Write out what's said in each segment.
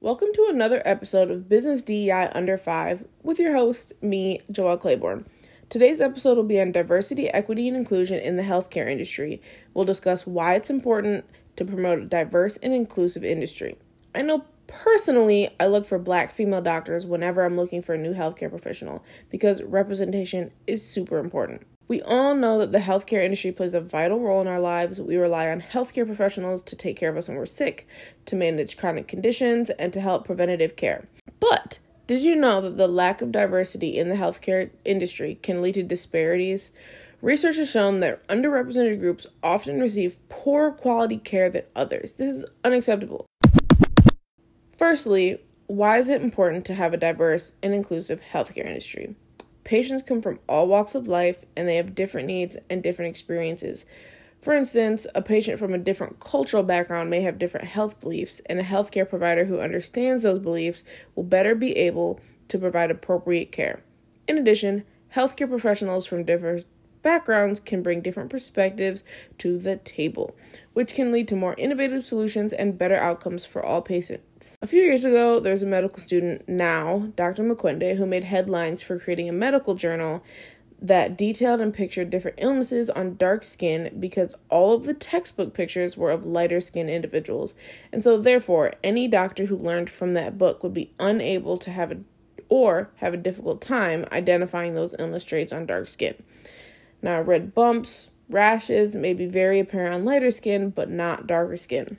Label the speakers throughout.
Speaker 1: Welcome to another episode of Business DEI Under 5 with your host, me, Joelle Claiborne. Today's episode will be on diversity, equity, and inclusion in the healthcare industry. We'll discuss why it's important to promote a diverse and inclusive industry. I know personally, I look for black female doctors whenever I'm looking for a new healthcare professional because representation is super important. We all know that the healthcare industry plays a vital role in our lives. We rely on healthcare professionals to take care of us when we're sick, to manage chronic conditions, and to help preventative care. But did you know that the lack of diversity in the healthcare industry can lead to disparities? Research has shown that underrepresented groups often receive poorer quality care than others. This is unacceptable. Firstly, why is it important to have a diverse and inclusive healthcare industry? Patients come from all walks of life and they have different needs and different experiences. For instance, a patient from a different cultural background may have different health beliefs, and a healthcare provider who understands those beliefs will better be able to provide appropriate care. In addition, healthcare professionals from diverse backgrounds can bring different perspectives to the table, which can lead to more innovative solutions and better outcomes for all patients. A few years ago, there was a medical student, now Dr. Mukwende, who made headlines for creating a medical journal that detailed and pictured different illnesses on dark skin because all of the textbook pictures were of lighter skinned individuals. And so, therefore, any doctor who learned from that book would be unable to have a or have a difficult time identifying those illness traits on dark skin. Now, red bumps, rashes may be very apparent on lighter skin, but not darker skin.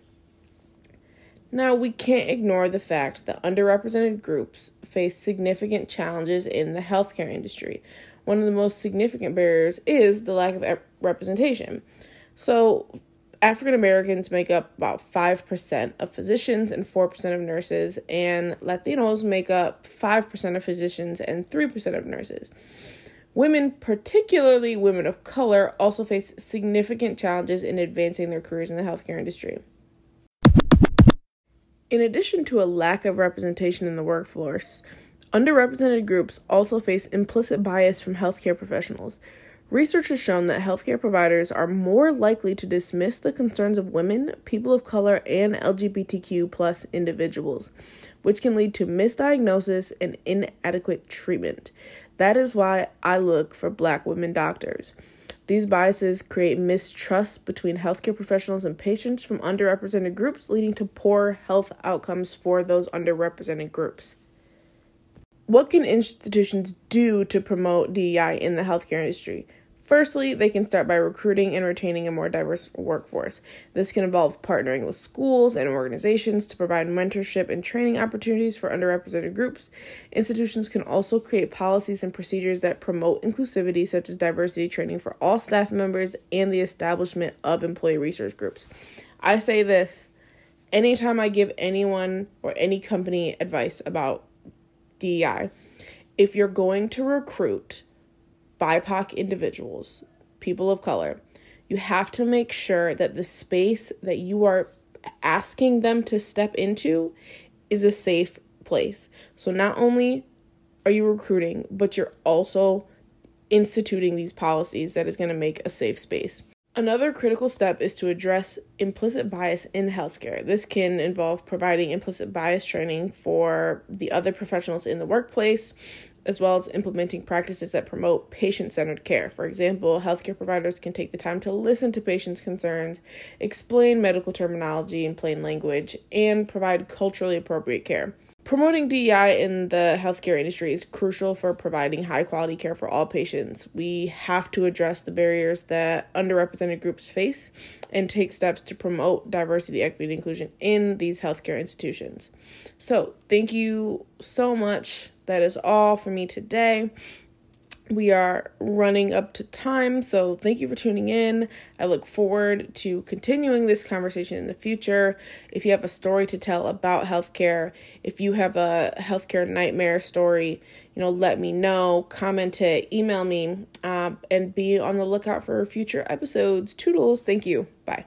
Speaker 1: Now, we can't ignore the fact that underrepresented groups face significant challenges in the healthcare industry. One of the most significant barriers is the lack of representation. So, African Americans make up about 5% of physicians and 4% of nurses, and Latinos make up 5% of physicians and 3% of nurses. Women, particularly women of color, also face significant challenges in advancing their careers in the healthcare industry. In addition to a lack of representation in the workforce, underrepresented groups also face implicit bias from healthcare professionals. Research has shown that healthcare providers are more likely to dismiss the concerns of women, people of color, and LGBTQ plus individuals, which can lead to misdiagnosis and inadequate treatment. That is why I look for black women doctors. These biases create mistrust between healthcare professionals and patients from underrepresented groups, leading to poor health outcomes for those underrepresented groups. What can institutions do to promote DEI in the healthcare industry? Firstly, they can start by recruiting and retaining a more diverse workforce. This can involve partnering with schools and organizations to provide mentorship and training opportunities for underrepresented groups. Institutions can also create policies and procedures that promote inclusivity, such as diversity training for all staff members and the establishment of employee resource groups. I say this anytime I give anyone or any company advice about DEI. If you're going to recruit, BIPOC individuals, people of color, you have to make sure that the space that you are asking them to step into is a safe place. So not only are you recruiting, but you're also instituting these policies that is going to make a safe space. Another critical step is to address implicit bias in healthcare. This can involve providing implicit bias training for the other professionals in the workplace, as well as implementing practices that promote patient centered care. For example, healthcare providers can take the time to listen to patients' concerns, explain medical terminology in plain language, and provide culturally appropriate care. Promoting DEI in the healthcare industry is crucial for providing high quality care for all patients. We have to address the barriers that underrepresented groups face and take steps to promote diversity, equity, and inclusion in these healthcare institutions. So, thank you so much. That is all for me today we are running up to time, so thank you for tuning in. I look forward to continuing this conversation in the future. If you have a story to tell about healthcare, if you have a healthcare nightmare story, you know, let me know. Comment it, email me, uh, and be on the lookout for future episodes. Toodles. Thank you. Bye.